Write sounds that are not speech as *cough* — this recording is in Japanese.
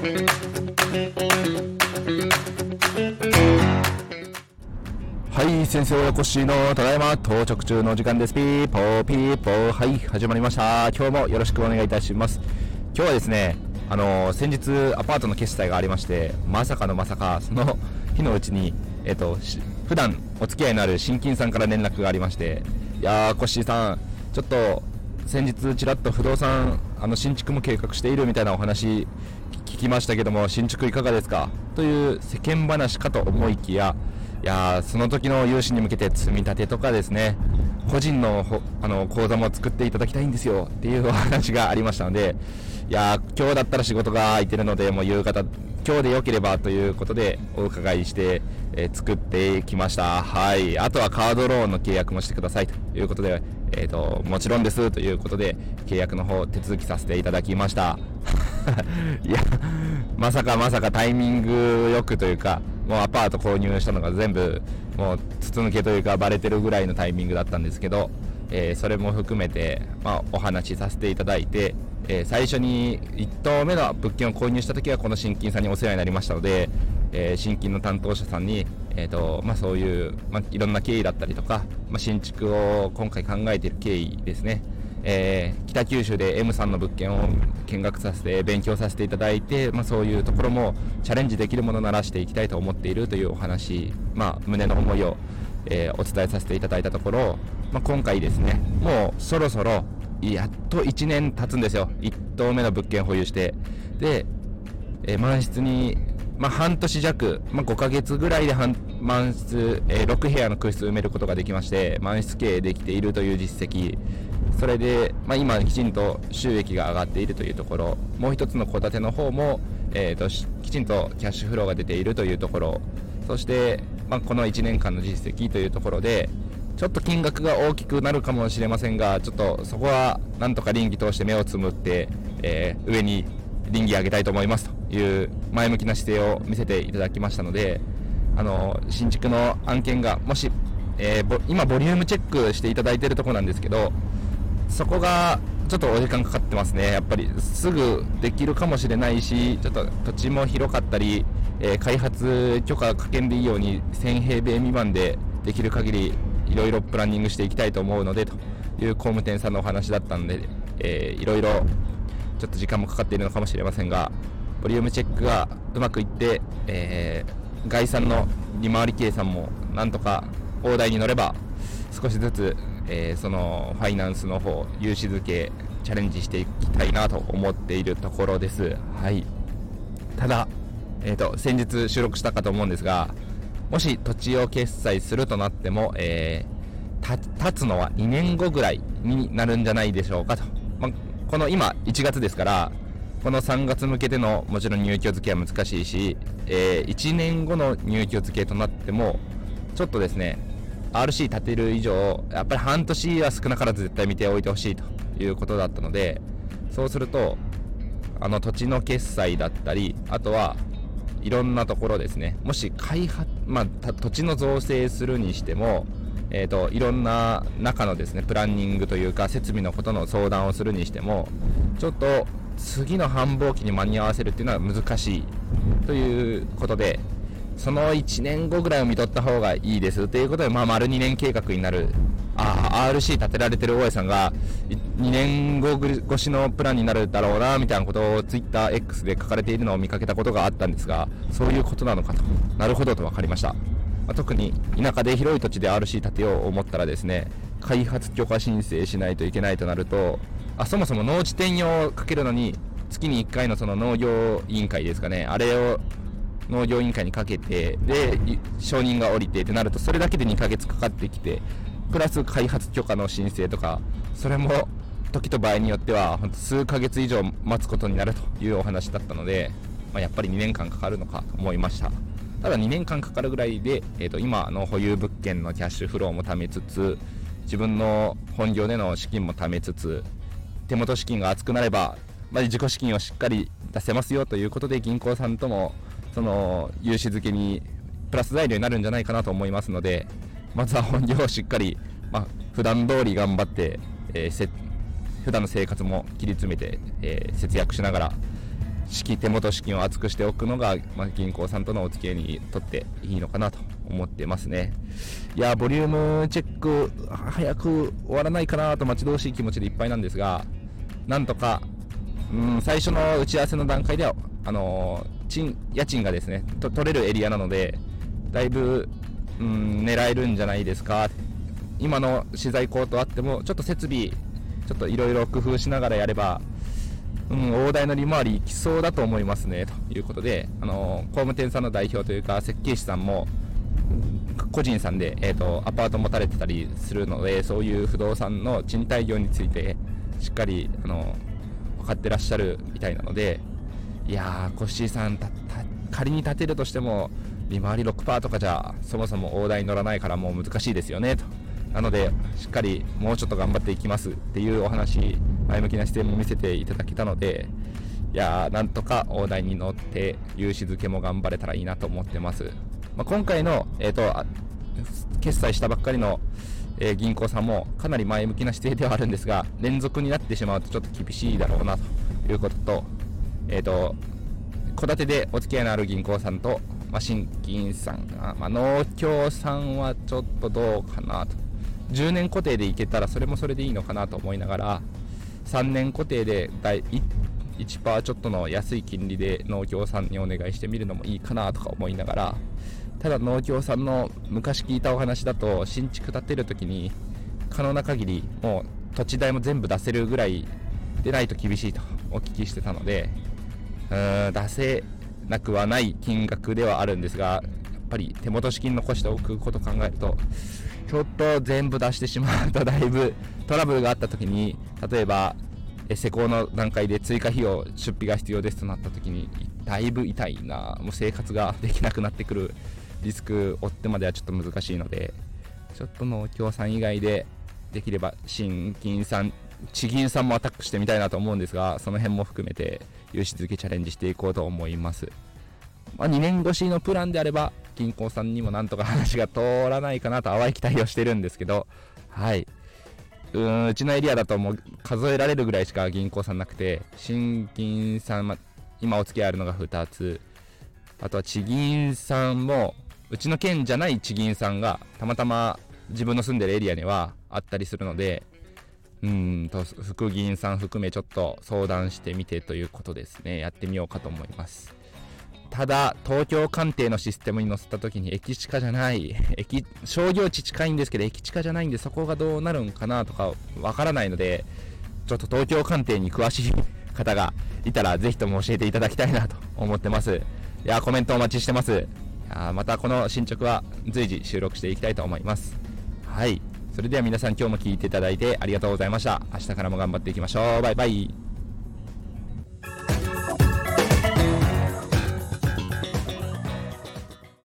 はい先生お越しのただいま到着中の時間です。ピーポーピーポー。はい始まりました。今日もよろしくお願いいたします。今日はですねあの先日アパートの決済がありましてまさかのまさかその日のうちにえっ、と普段お付き合いのある信金さんから連絡がありましていやーコッシーさんちょっと先日ちらっと不動産あの新築も計画しているみたいなお話聞きましたけども新築いかがですか？という世間話かと思いきやいやその時の融資に向けて積み立てとかですね個人のあの口座も作っていただきたいんですよっていうお話がありましたのでいや今日だったら仕事が空いてるのでもう夕方今日でよければということでお伺いして、えー、作ってきました。はい。あとはカードローンの契約もしてくださいということでえーと、もちろんですということで契約の方手続きさせていただきました。*laughs* いやまさかまさかタイミングよくというかもうアパート購入したのが全部もう筒抜けというかバレてるぐらいのタイミングだったんですけど、えー、それも含めて、まあ、お話しさせていただいて、えー、最初に1棟目の物件を購入した時はこの新金さんにお世話になりましたので、えー、新金の担当者さんに、えーとまあ、そういう、まあ、いろんな経緯だったりとか、まあ、新築を今回考えている経緯ですね、えー、北九州で M さんの物件を見学させて勉強させていただいて、まあ、そういうところもチャレンジできるものならしていきたいと思っているというお話、まあ、胸の思いを、えー、お伝えさせていただいたところ、まあ、今回ですねもうそろそろやっと1年経つんですよ。1棟目の物件保有して。で、えー、満室にまあ、半年弱、まあ、5ヶ月ぐらいで満室、えー、6部屋の空室埋めることができまして満室経営できているという実績。それで、まあ、今きちんと収益が上がっているというところ。もう一つの戸建ての方も、えーと、きちんとキャッシュフローが出ているというところ。そして、まあ、この1年間の実績というところでちょっと金額が大きくなるかもしれませんがちょっとそこはなんとか臨機通して目をつむって、えー、上に臨機上げたいと思いますと。いう前向きな姿勢を見せていただきましたのであの新築の案件がもし、えー、今ボリュームチェックしていただいているところなんですけどそこがちょっとお時間かかってますね。やっぱりすぐできるかもしれないしちょっと土地も広かったり、えー、開発許可かけんでいいように1000平米未満でできる限りいろいろプランニングしていきたいと思うのでという工務店さんのお話だったんで、えー、いろいろちょっと時間もかかっているのかもしれませんがボリュームチェックがうまくいって、えー、概算の利回り計算もなんとか大台に乗れば少しずつ、えー、そのファイナンスの方融資付けチャレンジしていきたいなと思っているところです。はい、ただ、えーと、先日収録したかと思うんですがもし土地を決済するとなっても、えー、立つのは2年後ぐらいになるんじゃないでしょうかと、まあ、この今1月ですからこの3月向けてのもちろん入居付けは難しいし、えー、1年後の入居付けとなってもちょっとですね RC 立てる以上やっぱり半年は少なからず絶対見ておいてほしいということだったのでそうするとあの土地の決済だったりあとはいろんなところですねもし開発、まあ、土地の造成するにしてもえーと、いろんな中のですねプランニングというか設備のことの相談をするにしてもちょっと次の繁忙期に間に合わせるっていうのは難しいということでその1年後ぐらいを見とった方がいいですということで、まあ、丸2年計画になる。ああ RC 立てられてる大江さんが2年後越しのプランになるだろうなみたいなことを TwitterX で書かれているのを見かけたことがあったんですがそういうことなのかと。なるほどと分かりました、ま、特に田舎で広い土地で RC 立てよう思ったらですね開発許可申請しないといけないとなるとあそもそも農地転用をかけるのに月に1回のその農業委員会ですかね。あれを農業委員会にかけてで承認が下りてってなるとそれだけで2ヶ月かかってきてプラス開発許可の申請とかそれも時と場合によっては数ヶ月以上待つことになるというお話だったので、まあ、やっぱり2年間かかるのかと思いました。ただ2年間かかるぐらいで、えー、と今の保有物件のキャッシュフローも貯めつつ自分の本業での資金も貯めつつ手元資金が厚くなれば、まあ、自己資金をしっかり出せますよということで銀行さんともその融資付けにプラス材料になるんじゃないかなと思いますのでまずは本業をしっかり、まあ、普段通り頑張って、えー、普段の生活も切り詰めて、えー、節約しながら資手元資金を厚くしておくのが、まあ、銀行さんとのお付き合いにとっていいのかなと思ってますね。いやボリュームチェック早く終わらないかなと待ち遠しい気持ちでいっぱいなんですがなんとかうん最初の打ち合わせの段階ではあのー、賃家賃がですねと取れるエリアなのでだいぶうん狙えるんじゃないですか。今の資材高とあってもちょっと設備ちょっといろいろ工夫しながらやればうん、大台の利回りいきそうだと思いますね。ということで、あの工務店さんの代表というか設計士さんも個人さんで、えーと、アパート持たれてたりするのでそういう不動産の賃貸業についてしっかりあの分かってらっしゃるみたいなのでいやーコッシーさん仮に建てるとしても利回り6%とかじゃそもそも大台に乗らないからもう難しいですよねと。なのでしっかりもうちょっと頑張っていきますっていうお話前向きな姿勢も見せていただけたのでいやーなんとか大台に乗って融資付けも頑張れたらいいなと思ってます、まあ、今回の、えーと、決済したばっかりの、えー、銀行さんもかなり前向きな姿勢ではあるんですが連続になってしまうとちょっと厳しいだろうなということとえっ、ー、と戸建てでお付き合いのある銀行さんと、まあ、新金さん、まあ、農協さんはちょっとどうかなと。10年固定でいけたらそれもそれでいいのかなと思いながら3年固定で1%ちょっとの安い金利で農協さんにお願いしてみるのもいいかなとか思いながらただ農協さんの昔聞いたお話だと新築建てる時に可能な限りもう土地代も全部出せるぐらいでないと厳しいとお聞きしてたのでうーん出せなくはない金額ではあるんですがやっぱり手元資金残しておくことを考えるとちょっと全部出してしまうとだいぶ *laughs* トラブルがあった時に例えば施工の段階で追加費用出費が必要ですとなった時にだいぶ痛いなもう生活ができなくなってくる。リスク負ってまではちょっと難しいのでちょっと農協さん以外でできれば新金さん地銀さんもアタックしてみたいなと思うんですがその辺も含めて融資付けチャレンジしていこうと思いますまあ、2年越しのプランであれば、銀行さんにもなんとか話が通らないかなと淡い期待をしてるんですけど、はい。うん、うちのエリアだともう数えられるぐらいしか銀行さんなくて、新銀さん、ま、今お付き合いあるのが2つ、あとは地銀さんも、うちの県じゃない地銀さんがたまたま自分の住んでるエリアにはあったりするので、うんと、副銀さん含めちょっと相談してみてということですね。やってみようかと思います。ただ、東京官邸のシステムに載せた時に駅地下じゃない、*laughs* 駅、商業地近いんですけど駅地下じゃないんでそこがどうなるんかなとかわからないので、ちょっと東京官邸に詳しい方がいたらぜひとも教えていただきたいなと思ってます。いや、コメントお待ちしてます。あまたこの進捗は随時収録していきたいと思います。はい。それでは皆さん今日も聴いていただいてありがとうございました。明日からも頑張っていきましょう。バイバイ。